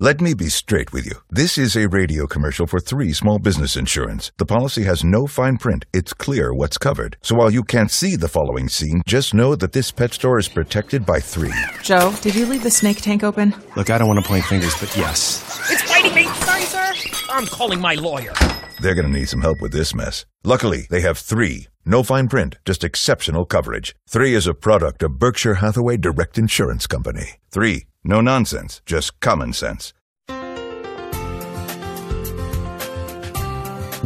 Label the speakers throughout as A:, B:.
A: Let me be straight with you. This is a radio commercial for three small business insurance. The policy has no fine print. It's clear what's covered. So while you can't see the following scene, just know that this pet store is protected by three.
B: Joe, did you leave the snake tank open?
C: Look, I don't want to point fingers, but yes.
D: It's biting me! Sorry, sir! I'm calling my lawyer.
A: They're going to need some help with this mess. Luckily, they have three. No fine print, just exceptional coverage. Three is a product of Berkshire Hathaway Direct Insurance Company. Three. No nonsense, just common sense.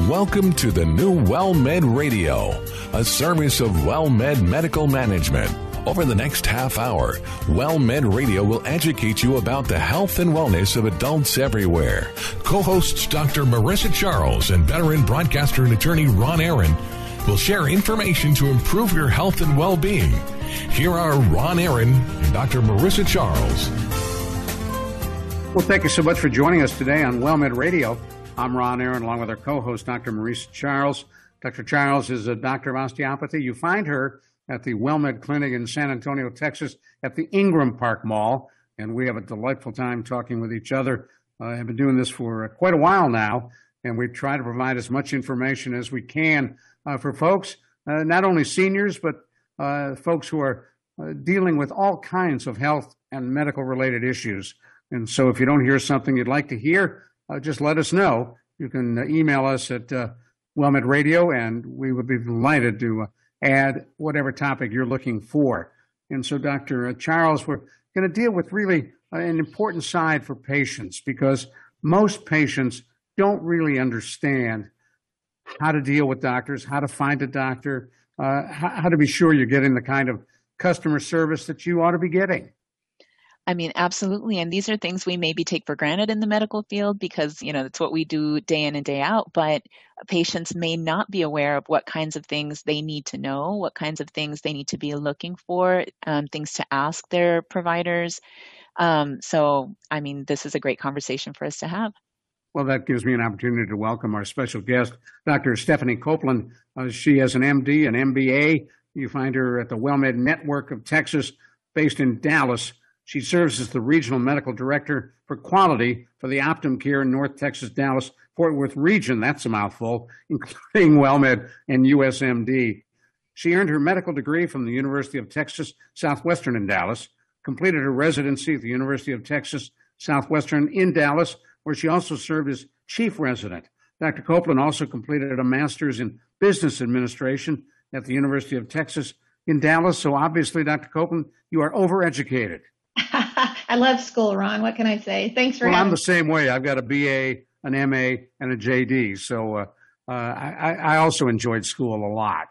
E: Welcome to the new WellMed Radio, a service of WellMed Medical Management. Over the next half hour, WellMed Radio will educate you about the health and wellness of adults everywhere. Co hosts Dr. Marissa Charles and veteran broadcaster and attorney Ron Aaron will share information to improve your health and well being. Here are Ron Aaron and Dr. Marissa Charles.
F: Well, thank you so much for joining us today on WellMed Radio. I'm Ron Aaron, along with our co host, Dr. Marissa Charles. Dr. Charles is a doctor of osteopathy. You find her at the WellMed Clinic in San Antonio, Texas, at the Ingram Park Mall. And we have a delightful time talking with each other. Uh, have been doing this for uh, quite a while now, and we try to provide as much information as we can uh, for folks, uh, not only seniors, but uh, folks who are uh, dealing with all kinds of health and medical related issues. And so if you don't hear something you'd like to hear, uh, just let us know. You can uh, email us at uh, WellMed Radio, and we would be delighted to uh, add whatever topic you're looking for. And so, Dr. Uh, Charles, we're going to deal with really an important side for patients because most patients don't really understand how to deal with doctors, how to find a doctor, how, how to be sure you're getting the kind of customer service that you ought to be getting.
G: I mean, absolutely. And these are things we maybe take for granted in the medical field because, you know, it's what we do day in and day out. But patients may not be aware of what kinds of things they need to know, what kinds of things they need to be looking for, um, things to ask their providers. Um, so, I mean, this is a great conversation for us to have.
F: Well, that gives me an opportunity to welcome our special guest, Dr. Stephanie Copeland. Uh, she has an MD, an MBA. You find her at the WellMed Network of Texas, based in Dallas. She serves as the regional medical director for quality for the Optum Care North Texas Dallas Fort Worth region. That's a mouthful, including WellMed and USMD. She earned her medical degree from the University of Texas Southwestern in Dallas, completed her residency at the University of Texas Southwestern in Dallas, where she also served as chief resident. Dr. Copeland also completed a master's in business administration at the University of Texas in Dallas. So obviously, Dr. Copeland, you are overeducated.
H: I love school, Ron. What can I say? Thanks for
F: well,
H: having
F: I'm the same way. I've got a BA, an MA, and a JD. So uh, uh, I, I, also enjoyed school a lot.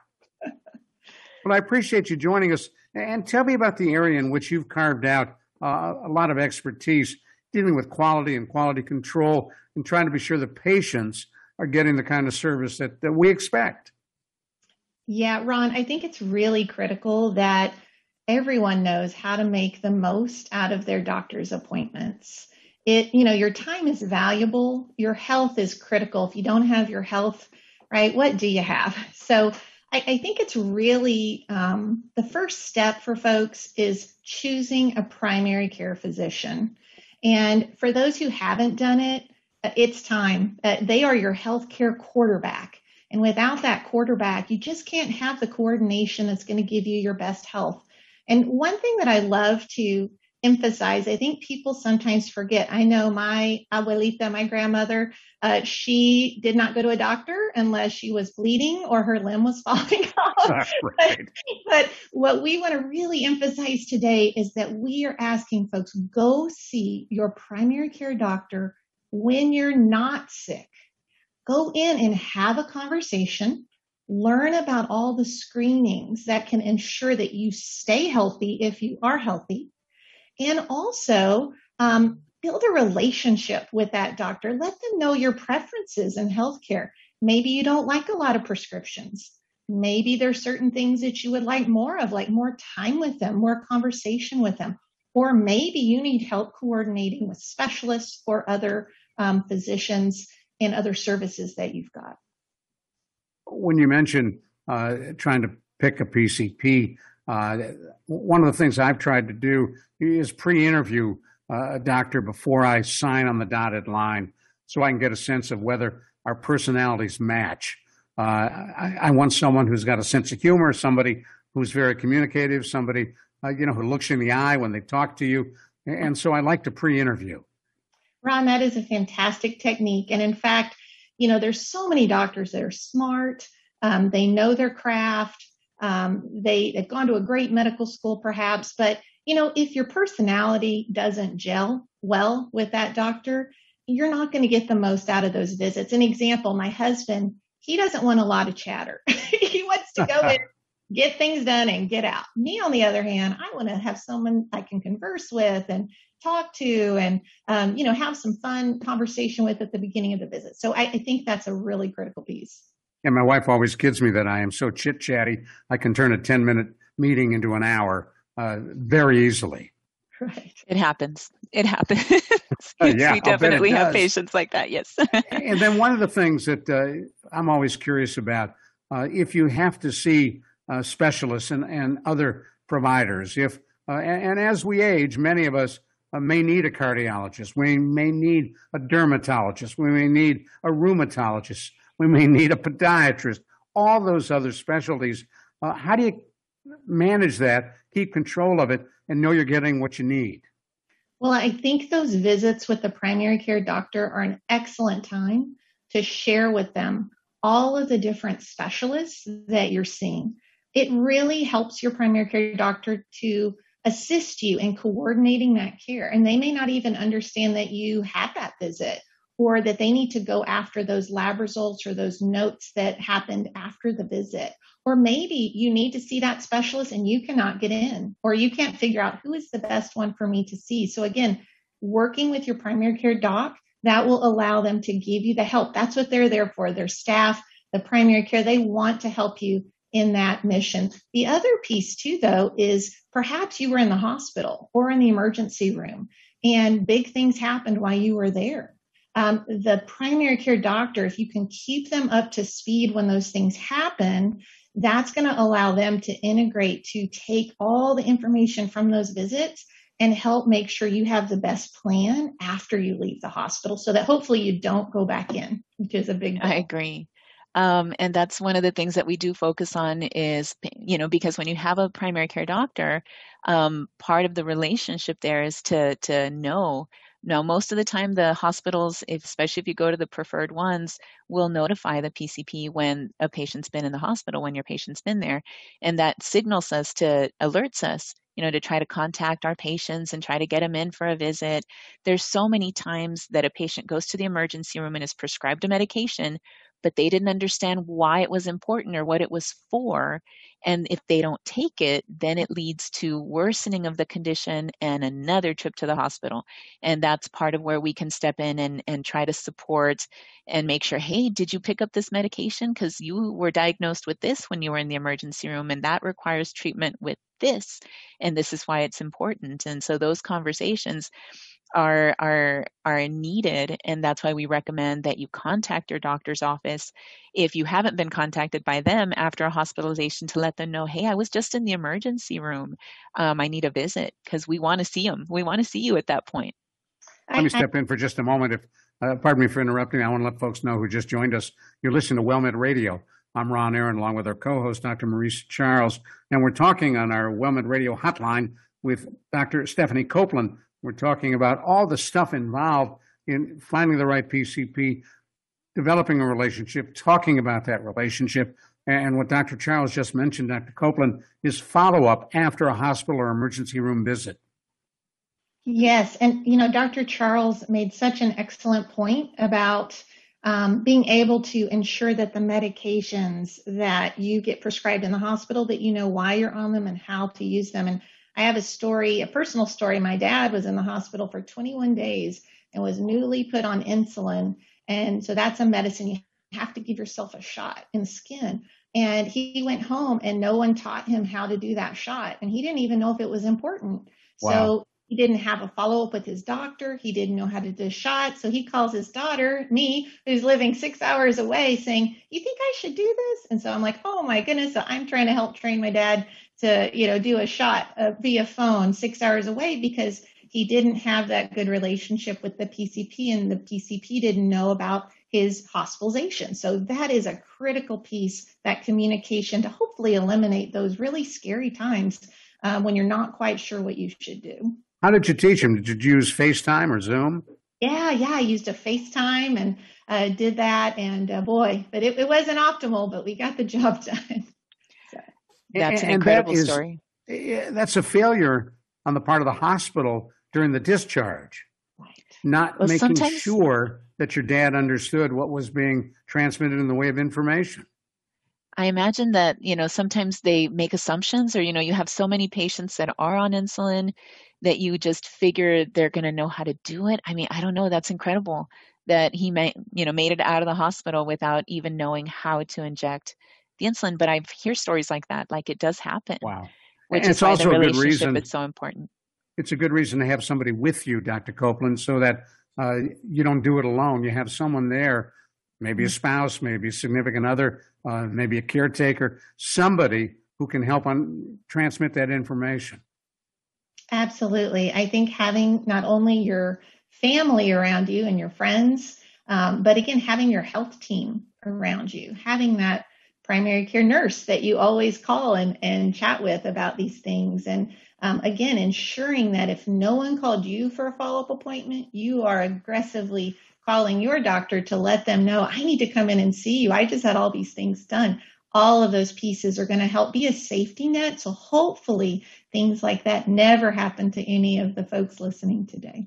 F: but I appreciate you joining us. And tell me about the area in which you've carved out uh, a lot of expertise dealing with quality and quality control and trying to be sure the patients are getting the kind of service that, that we expect.
H: Yeah, Ron, I think it's really critical that everyone knows how to make the most out of their doctor's appointments. It, you know, your time is valuable. Your health is critical. If you don't have your health, right, what do you have? So I, I think it's really um, the first step for folks is choosing a primary care physician. And for those who haven't done it, uh, it's time. Uh, they are your healthcare quarterback. And without that quarterback, you just can't have the coordination that's going to give you your best health. And one thing that I love to emphasize, I think people sometimes forget. I know my abuelita, my grandmother, uh, she did not go to a doctor unless she was bleeding or her limb was falling off.
F: Right.
H: But, but what we want to really emphasize today is that we are asking folks go see your primary care doctor when you're not sick. Go in and have a conversation learn about all the screenings that can ensure that you stay healthy if you are healthy, and also um, build a relationship with that doctor. Let them know your preferences in healthcare. Maybe you don't like a lot of prescriptions. Maybe there's certain things that you would like more of, like more time with them, more conversation with them. Or maybe you need help coordinating with specialists or other um, physicians and other services that you've got
F: when you mention uh, trying to pick a PCP, uh, one of the things I've tried to do is pre-interview uh, a doctor before I sign on the dotted line so I can get a sense of whether our personalities match. Uh, I, I, want someone who's got a sense of humor, somebody who's very communicative, somebody uh, you know who looks you in the eye when they talk to you, and so I like to pre-interview.
H: Ron, that is a fantastic technique, and in fact, you know, there's so many doctors that are smart. Um, they know their craft. Um, they, they've gone to a great medical school, perhaps, but you know, if your personality doesn't gel well with that doctor, you're not going to get the most out of those visits. An example, my husband, he doesn't want a lot of chatter. he wants to go in, get things done and get out. Me, on the other hand, I want to have someone I can converse with and talk to and, um, you know, have some fun conversation with at the beginning of the visit. So I, I think that's a really critical piece.
F: And my wife always kids me that I am so chit chatty. I can turn a 10 minute meeting into an hour uh, very easily.
G: Right. It happens. It happens.
F: uh, yeah,
G: we definitely have patients like that. Yes.
F: and then one of the things that uh, I'm always curious about, uh, if you have to see uh, specialists and, and other providers, if uh, and, and, as we age, many of us may need a cardiologist, we may need a dermatologist, we may need a rheumatologist, we may need a podiatrist, all those other specialties. how do you manage that, keep control of it, and know you're getting what you need?
H: Well, I think those visits with the primary care doctor are an excellent time to share with them all of the different specialists that you're seeing. It really helps your primary care doctor to assist you in coordinating that care. And they may not even understand that you had that visit or that they need to go after those lab results or those notes that happened after the visit. Or maybe you need to see that specialist and you cannot get in, or you can't figure out who is the best one for me to see. So again, working with your primary care doc, that will allow them to give you the help. That's what they're there for. Their staff, the primary care, they want to help you in that mission. The other piece too, though, is perhaps you were in the hospital or in the emergency room and big things happened while you were there um, the primary care doctor, if you can keep them up to speed when those things happen, that's going to allow them to integrate to take all the information from those visits and help make sure you have the best plan after you leave the hospital so that hopefully you don't go back in, which is a big
G: deal. I agree. Um, and that's one of the things that we do focus on is, you know, because when you have a primary care doctor, um, part of the relationship there is to to know now, most of the time, the hospitals, especially if you go to the preferred ones, will notify the PCP when a patient's been in the hospital, when your patient's been there. And that signals us to, alerts us, you know, to try to contact our patients and try to get them in for a visit. There's so many times that a patient goes to the emergency room and is prescribed a medication but they didn't understand why it was important or what it was for. And if they don't take it, then it leads to worsening of the condition and another trip to the hospital. And that's part of where we can step in and, and try to support and make sure, hey, did you pick up this medication? Because you were diagnosed with this when you were in the emergency room, and that requires treatment with this. And this is why it's important. And so those conversations are are are needed and that's why we recommend that you contact your doctor's office if you haven't been contacted by them after a hospitalization to let them know hey i was just in the emergency room. Um, i need a visit because we want to see them we want to see you at that point.
F: Let me step in for just a moment if uh, pardon me for interrupting. I want to let folks know who just joined us. You're listening to wellmed radio. I'm ron aaron along with our co-host dr marisa charles and we're talking on our wellmed radio hotline with dr stephanie copeland we're talking about all the stuff involved in finding the right PCP, developing a relationship, talking about that relationship. And what Dr. Charles just mentioned, Dr. Copeland, is follow up after a hospital or emergency room visit.
H: Yes. And, you know, Dr. Charles made such an excellent point about um, being able to ensure that the medications that you get prescribed in the hospital, that you know why you're on them and how to use them. And I have a story, a personal story. My dad was in the hospital for 21 days and was newly put on insulin. And so that's a medicine you have to give yourself a shot in the skin. And he went home and no one taught him how to do that shot. And he didn't even know if it was important. Wow. So he didn't have a follow up with his doctor. He didn't know how to do a shot. So he calls his daughter, me, who's living six hours away, saying, You think I should do this? And so I'm like, Oh my goodness. So I'm trying to help train my dad to, you know, do a shot uh, via phone six hours away because he didn't have that good relationship with the PCP, and the PCP didn't know about his hospitalization. So that is a critical piece, that communication to hopefully eliminate those really scary times uh, when you're not quite sure what you should do.
F: How did you teach him? Did you use FaceTime or Zoom?
H: Yeah, yeah, I used a FaceTime and uh, did that, and uh, boy, but it, it, wasn't optimal, but we got the job done.
G: That's an incredible that is, story.
F: That's a failure on the part of the hospital during the discharge, right. not well, making sure that your dad understood what was being transmitted in the way of information.
G: I imagine that, you know, sometimes they make assumptions or, you know, you have so many patients that are on insulin that you just figure they're going to know how to do it. I mean, I don't know. That's incredible that he may, you know, made it out of the hospital without even knowing how to inject the insulin. But I hear stories like that, like it does happen.
F: Wow.
G: Which
F: and
G: is
F: it's also
G: the
F: a good reason.
G: It's so important.
F: It's a good reason to have somebody with you, Dr. Copeland, so that uh, you don't do it alone. You have someone there, maybe a mm-hmm. spouse, maybe a significant other, uh, maybe a caretaker, somebody who can help on transmit that information.
H: Absolutely. I think having not only your family around you and your friends, um, but again, having your health team around you, having that primary care nurse that you always call and, and chat with about these things. And um, again, ensuring that if no one called you for a follow up appointment, you are aggressively calling your doctor to let them know, I need to come in and see you. I just had all these things done. All of those pieces are going to help be a safety net. So hopefully things like that never happen to any of the folks listening today.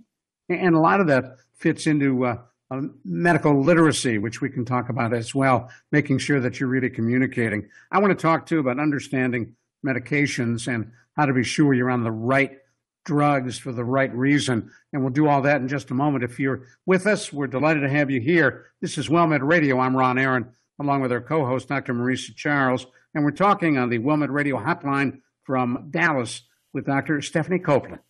F: And a lot of that fits into uh, uh, medical literacy, which we can talk about as well, making sure that you're really communicating. I want to talk too about understanding medications and how to be sure you're on the right drugs for the right reason. And we'll do all that in just a moment. If you're with us, we're delighted to have you here. This is WellMed Radio. I'm Ron Aaron, along with our co-host, Dr. Marisa Charles. And we're talking on the WellMed Radio hotline from Dallas with Dr. Stephanie Copeland.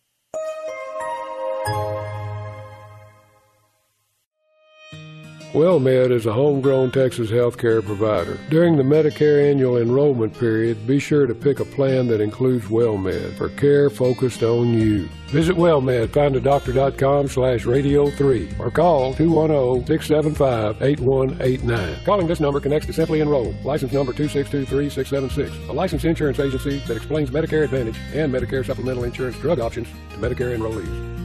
I: WellMed is a homegrown Texas healthcare provider. During the Medicare annual enrollment period, be sure to pick a plan that includes WellMed for care focused on you. Visit WellMed, findadoctor.com slash radio 3 or call 210-675-8189. Calling this number connects to Simply Enroll, license number 2623676, a licensed insurance agency that explains Medicare Advantage and Medicare supplemental insurance drug options to Medicare enrollees.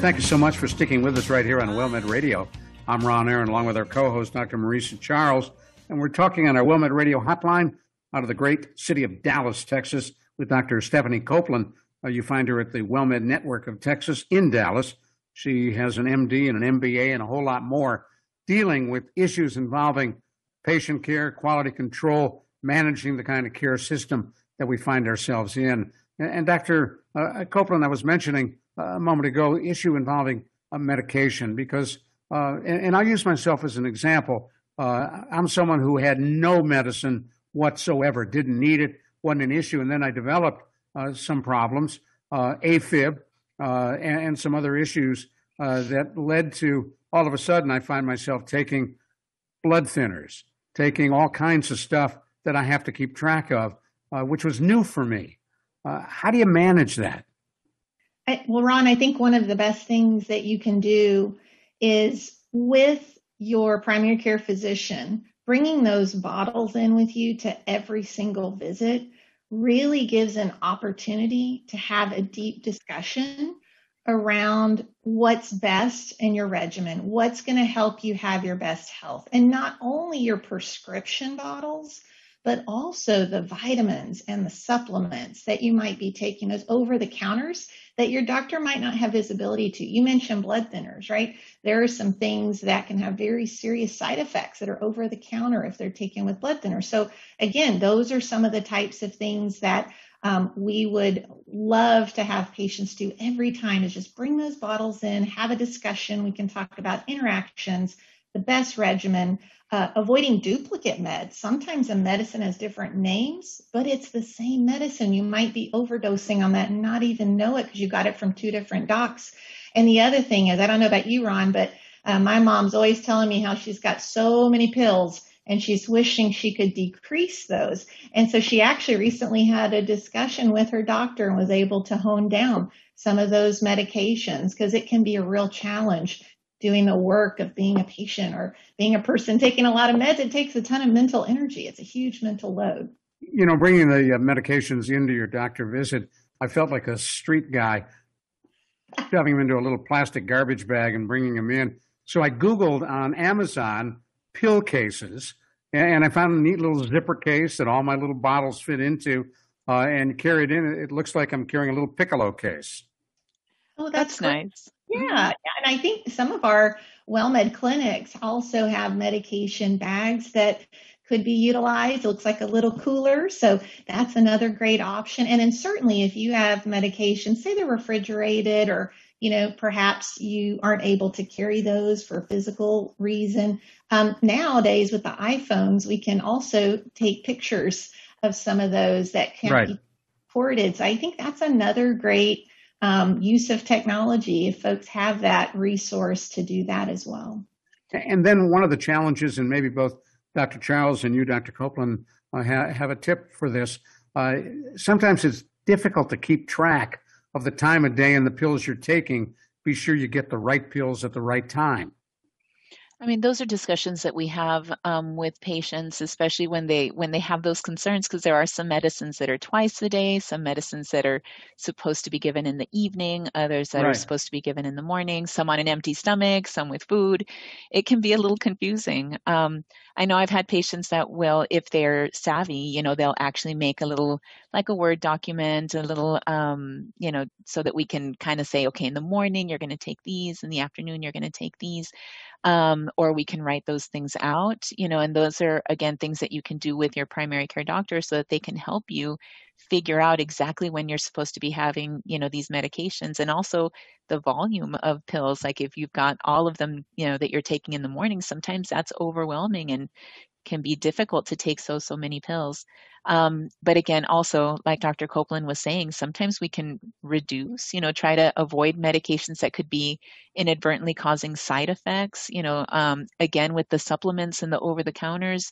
F: Thank you so much for sticking with us right here on WellMed Radio. I'm Ron Aaron, along with our co-host, Dr. Marisa Charles, and we're talking on our WellMed Radio hotline out of the great city of Dallas, Texas, with Dr. Stephanie Copeland. Uh, you find her at the WellMed Network of Texas in Dallas. She has an MD and an MBA and a whole lot more dealing with issues involving patient care, quality control, managing the kind of care system that we find ourselves in. And, and Dr. Uh, Copeland, I was mentioning a moment ago, issue involving a medication because, uh, and, and, I'll use myself as an example. Uh, I'm someone who had no medicine whatsoever, didn't need it, wasn't an issue, and then I developed uh, some problems, uh, AFib, uh, and, and, some other issues uh, that led to all of a sudden I find myself taking blood thinners, taking all kinds of stuff that I have to keep track of, which was new for me. how do you manage that?
H: I, well, Ron, I think one of the best things that you can do is with your primary care physician, bringing those bottles in with you to every single visit really gives an opportunity to have a deep discussion around what's best in your regimen, what's going to help you have your best health, and not only your prescription bottles, but also the vitamins and the supplements that you might be taking as over the counters that your doctor might not have visibility to. You mentioned blood thinners, right? There are some things that can have very serious side effects that are over the counter if they're taken with blood thinners. So again, those are some of the types of things that um, we would love to have patients do every time is just bring those bottles in, have a discussion. We can talk about interactions, the best regimen. Uh, avoiding duplicate meds. Sometimes a medicine has different names, but it's the same medicine. You might be overdosing on that and not even know it because you got it from two different docs. And the other thing is, I don't know about you, Ron, but uh, my mom's always telling me how she's got so many pills and she's wishing she could decrease those. And so she actually recently had a discussion with her doctor and was able to hone down some of those medications because it can be a real challenge doing the work of being a patient or being a person taking a lot of meds, it takes a ton of mental energy. It's a huge mental load.
F: You know, bringing the uh, medications into your doctor visit, I felt like a street guy shoving them into a little plastic garbage bag and bringing them in. So I Googled on Amazon pill cases and I found a neat little zipper case that all my little bottles fit into uh, and carried in. It looks like I'm carrying a little piccolo case.
G: Oh, that's, that's nice.
H: Yeah, and I think some of our WellMed clinics also have medication bags that could be utilized. It looks like a little cooler, so that's another great option. And then certainly if you have medication, say they're refrigerated or you know, perhaps you aren't able to carry those for a physical reason. Um, nowadays with the iPhones, we can also take pictures of some of those that can right. be ported. So I think that's another great um, use of technology if folks have that resource to do that as well.
F: And then one of the challenges, and maybe both Dr. Charles and you, Dr. Copeland, uh, ha- have a tip for this. Uh, sometimes it's difficult to keep track of the time of day and the pills you're taking. Be sure you get the right pills at the right time.
G: I mean, those are discussions that we have um, with patients, especially when they when they have those concerns, because there are some medicines that are twice a day, some medicines that are supposed to be given in the evening, others that right. are supposed to be given in the morning, some on an empty stomach, some with food. It can be a little confusing. Um, I know I've had patients that will, if they're savvy, you know, they'll actually make a little like a Word document, a little, um, you know, so that we can kind of say, okay, in the morning you're going to take these, in the afternoon you're going to take these um, or we can write those things out, you know, and those are, again, things that you can do with your primary care doctor so that they can help you figure out exactly when you're supposed to be having, you know, these medications and also the volume of pills. Like if you've got all of them, you know, that you're taking in the morning, sometimes that's overwhelming and can be difficult to take so so many pills um, but again also like dr copeland was saying sometimes we can reduce you know try to avoid medications that could be inadvertently causing side effects you know um, again with the supplements and the over the counters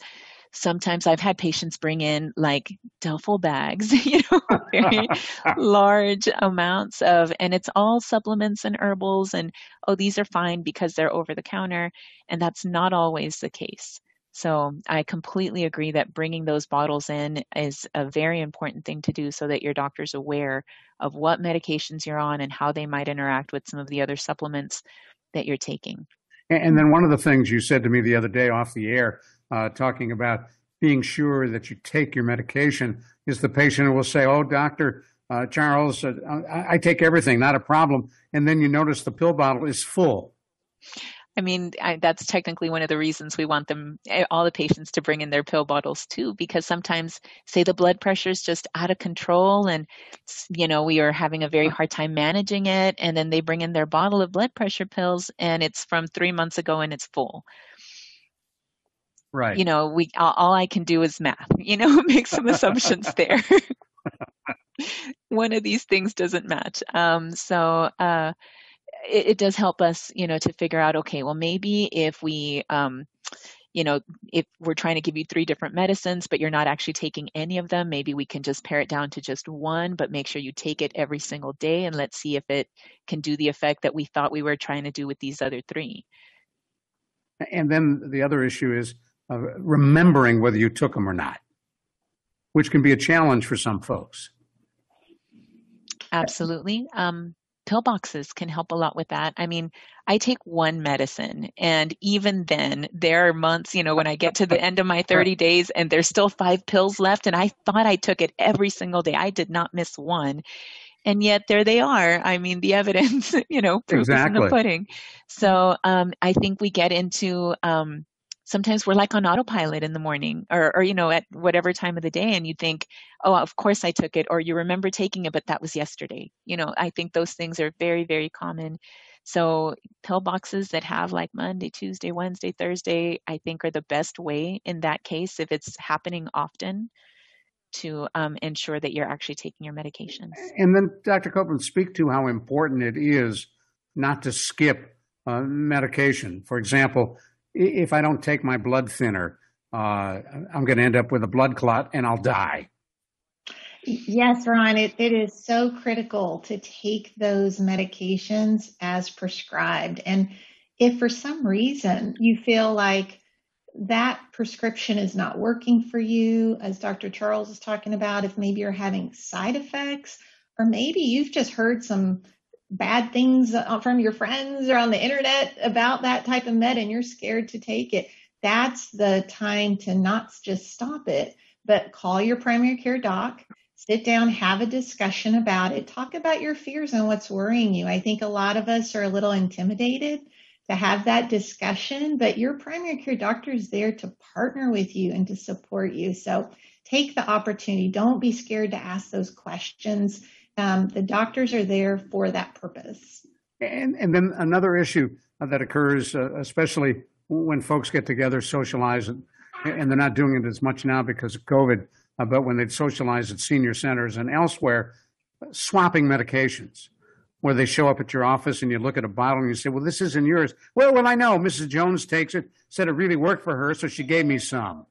G: sometimes I've had patients bring in like duffel bags, you know, very large amounts of, and it's all supplements and herbals, and oh, these are fine because they're over the counter. And that's not always the case. So I completely agree that bringing those bottles in is a very important thing to do so that your doctor's aware of what medications you're on and how they might interact with some of the other supplements that you're taking.
F: And then one of the things you said to me the other day off the air, uh, talking about being sure that you take your medication, is the patient will say, "Oh, doctor, uh, Charles, uh, I, I take everything, not a problem," and then you notice the pill bottle is full.
G: I mean, I, that's technically one of the reasons we want them, eh, all the patients, to bring in their pill bottles too, because sometimes, say, the blood pressure is just out of control and, you know, we are having a very hard time managing it. And then they bring in their bottle of blood pressure pills and it's from three months ago and it's full.
F: Right.
G: You know, we, all, all I can do is math, you know, make some assumptions there. one of these things doesn't match. Um, so, uh, it, it, does help us, you know, to figure out, okay, well, maybe if we, um, you know, if we're trying to give you three different medicines, but you're not actually taking any of them, maybe we can just pare it down to just one, but make sure you take it every single day and let's see if it can do the effect that we thought we were trying to do with these other three.
F: And then the other issue is uh, remembering whether you took them or not, which can be a challenge for some folks.
G: Absolutely. Um, pill boxes can help a lot with that. I mean, I take one medicine and even then there are months, you know, when I get to the end of my 30 days and there's still five pills left and I thought I took it every single day. I did not miss one. And yet there they are. I mean, the evidence, you know, proof exactly. is in the pudding. So um, I think we get into um, sometimes we're like on autopilot in the morning or, or you know at whatever time of the day and you think oh of course i took it or you remember taking it but that was yesterday you know i think those things are very very common So, pill boxes that have like Monday, Tuesday, Wednesday, Thursday, I think are the best way in that case if it's happening often to um, ensure that you're actually taking your medications.
F: And then, Dr. Copeland, speak to how important it is not to skip uh, medication. For example, if I don't take my blood thinner, uh, I'm going to end up with a blood clot and I'll die.
H: Yes, Ron, it, it is so critical to take those medications as prescribed. And if for some reason you feel like that prescription is not working for you, as Dr. Charles is talking about, if maybe you're having side effects, or maybe you've just heard some bad things uh, from your friends or on the internet about that type of med and you're scared to take it, that's the time to not just stop it, but call your primary care doc, sit down, have a discussion about it, talk about your fears and what's worrying you. I think a lot of us are a little intimidated to have that discussion, but your primary care doctor is there to partner with you and to support you. So take the opportunity. Don't be scared to ask those questions. Um, the doctors are there for that purpose.
F: And, and then another issue that occurs, uh, especially when folks get together, socialize, and, and, they're not doing it as much now because of COVID, uh, but when they socialize at senior centers and elsewhere, swapping medications where they show up at your office and you look at a bottle and you say, well, this isn't yours. Well, well, I know Mrs. Jones takes it, said it really worked for her, so she gave me some.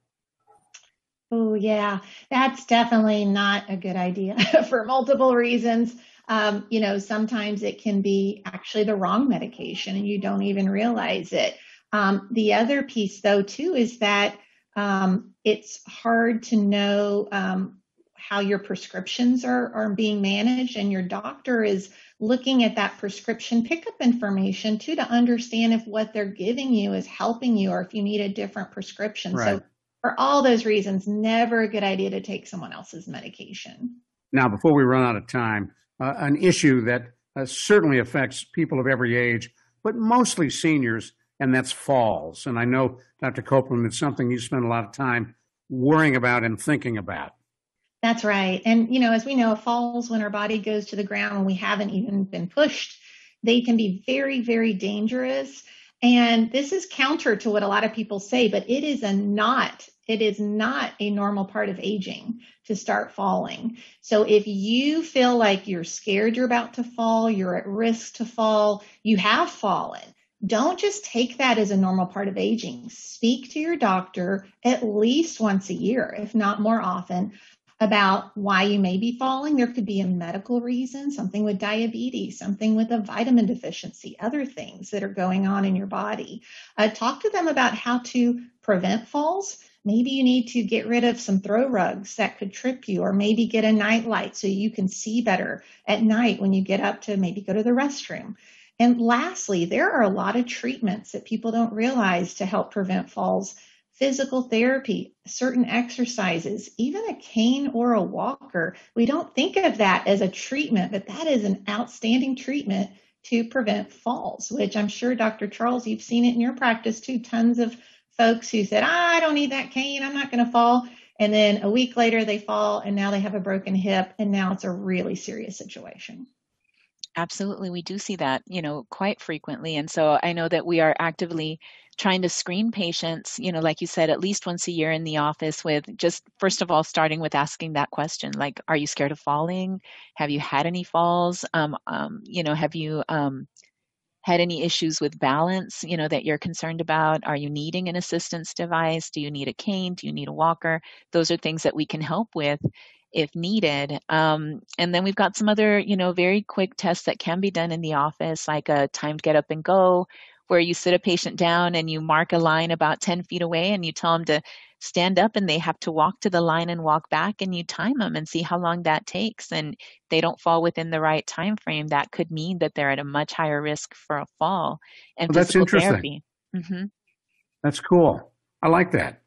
H: Oh, yeah, that's definitely not a good idea for multiple reasons. Um, you know, sometimes it can be actually the wrong medication and you don't even realize it. Um, the other piece, though, too, is that um, it's hard to know um, how your prescriptions are, are being managed, and your doctor is looking at that prescription pickup information too to understand if what they're giving you is helping you or if you need a different prescription. Right. So for all those reasons, never a good idea to take someone else's medication.
F: Now, before we run out of time, uh, an issue that uh, certainly affects people of every age, but mostly seniors, and that's falls. And I know, Dr. Copeland, it's something you spend a lot of time worrying about and thinking about.
H: That's right. And, you know, as we know, falls when our body goes to the ground when we haven't even been pushed, they can be very, very dangerous. And this is counter to what a lot of people say, but it is a not, it is not a normal part of aging to start falling. So if you feel like you're scared you're about to fall, you're at risk to fall, you have fallen, don't just take that as a normal part of aging. Speak to your doctor at least once a year, if not more often, about why you may be falling. There could be a medical reason, something with diabetes, something with a vitamin deficiency, other things that are going on in your body. Uh, talk to them about how to prevent falls. Maybe you need to get rid of some throw rugs that could trip you, or maybe get a night light so you can see better at night when you get up to maybe go to the restroom. And lastly, there are a lot of treatments that people don't realize to help prevent falls physical therapy, certain exercises, even a cane or a walker. We don't think of that as a treatment, but that is an outstanding treatment to prevent falls, which I'm sure, Dr. Charles, you've seen it in your practice too. Tons of folks who said, I don't need that cane, I'm not going to fall. And then a week later, they fall and now they have a broken hip, and now it's a really serious situation.
G: Absolutely, we do see that, you know, quite frequently. And so I know that we are actively trying to screen patients, you know, like you said, at least once a year in the office with just, first of all, starting with asking that question, like, are you scared of falling? Have you had any falls? Um, um, you know, have you um, had any issues with balance, you know, that you're concerned about? Are you needing an assistance device? Do you need a cane? Do you need a walker? Those are things that we can help with if needed. Um, and then we've got some other, you know, very quick tests that can be done in the office, like a timed get up and go where you sit a patient down and you mark a line about 10 feet away and you tell them to stand up and they have to walk to the line and walk back and you time them and see how long that takes and they don't fall within the right time frame that could mean that they're at a much higher risk for a fall and
F: well, that's interesting therapy. Mm-hmm. that's cool i like that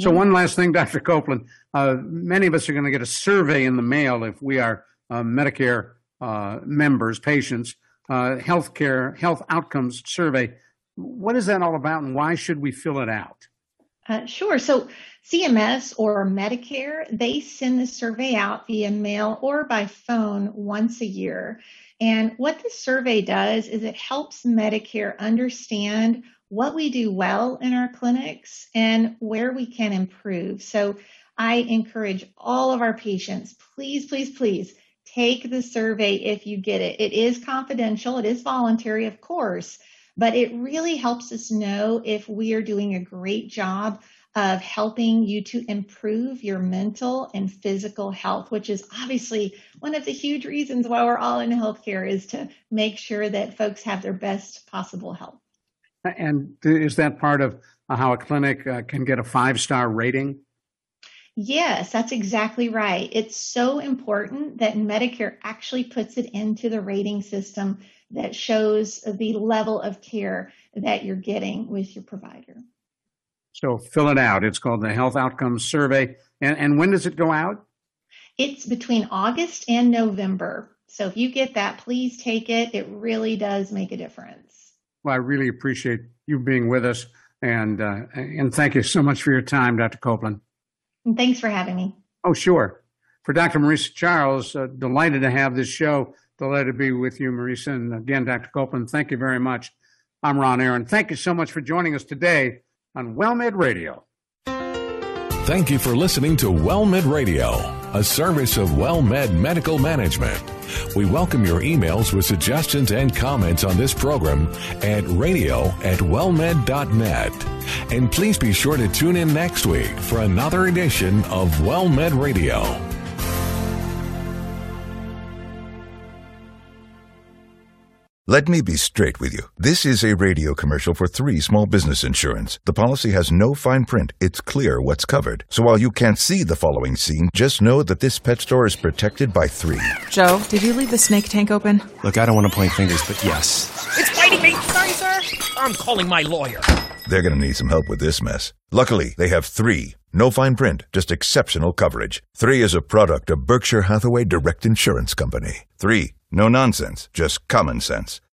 F: so yeah. one last thing dr copeland uh, many of us are going to get a survey in the mail if we are uh, medicare uh, members patients uh, healthcare health outcomes survey. What is that all about, and why should we fill it out?
H: Uh, sure. So CMS or Medicare, they send the survey out via mail or by phone once a year. And what this survey does is it helps Medicare understand what we do well in our clinics and where we can improve. So I encourage all of our patients, please, please, please take the survey if you get it. It is confidential, it is voluntary, of course, but it really helps us know if we are doing a great job of helping you to improve your mental and physical health, which is obviously one of the huge reasons why we're all in healthcare is to make sure that folks have their best possible health.
F: And is that part of how a clinic uh, can get a five star rating?
H: Yes, that's exactly right. It's so important that Medicare actually puts it into the rating system that shows the level of care that you're getting with your provider.
F: So fill it out. It's called the Health Outcomes Survey. And, and when does it go out?
H: It's between August and November. So if you get that, please take it. It really does make a difference.
F: Well, I really appreciate you being with us. And, uh, and thank you so much for your time, Dr. Copeland.
H: And thanks for having me.
F: Oh, sure. For Dr. Marisa Charles, uh, delighted to have this show. Delighted to be with you, Marisa. And again, Dr. Copeland, thank you very much. I'm Ron Aaron. Thank you so much for joining us today on WellMed Radio.
E: Thank you for listening to WellMed Radio, a service of WellMed Medical Management. We welcome your emails with suggestions and comments on this program at radio at wellmed.net. And please be sure to tune in next week for another edition of WellMed Radio.
A: Let me be straight with you. This is a radio commercial for three small business insurance. The policy has no fine print. It's clear what's covered. So while you can't see the following scene, just know that this pet store is protected by three.
B: Joe, did you leave the snake tank open?
C: Look, I don't want to point fingers, but yes.
D: It's biting me! Sorry, sir. I'm calling my lawyer.
A: They're going to need some help with this mess. Luckily, they have three. No fine print, just exceptional coverage. Three is a product of Berkshire Hathaway Direct Insurance Company. Three. No nonsense, just common sense.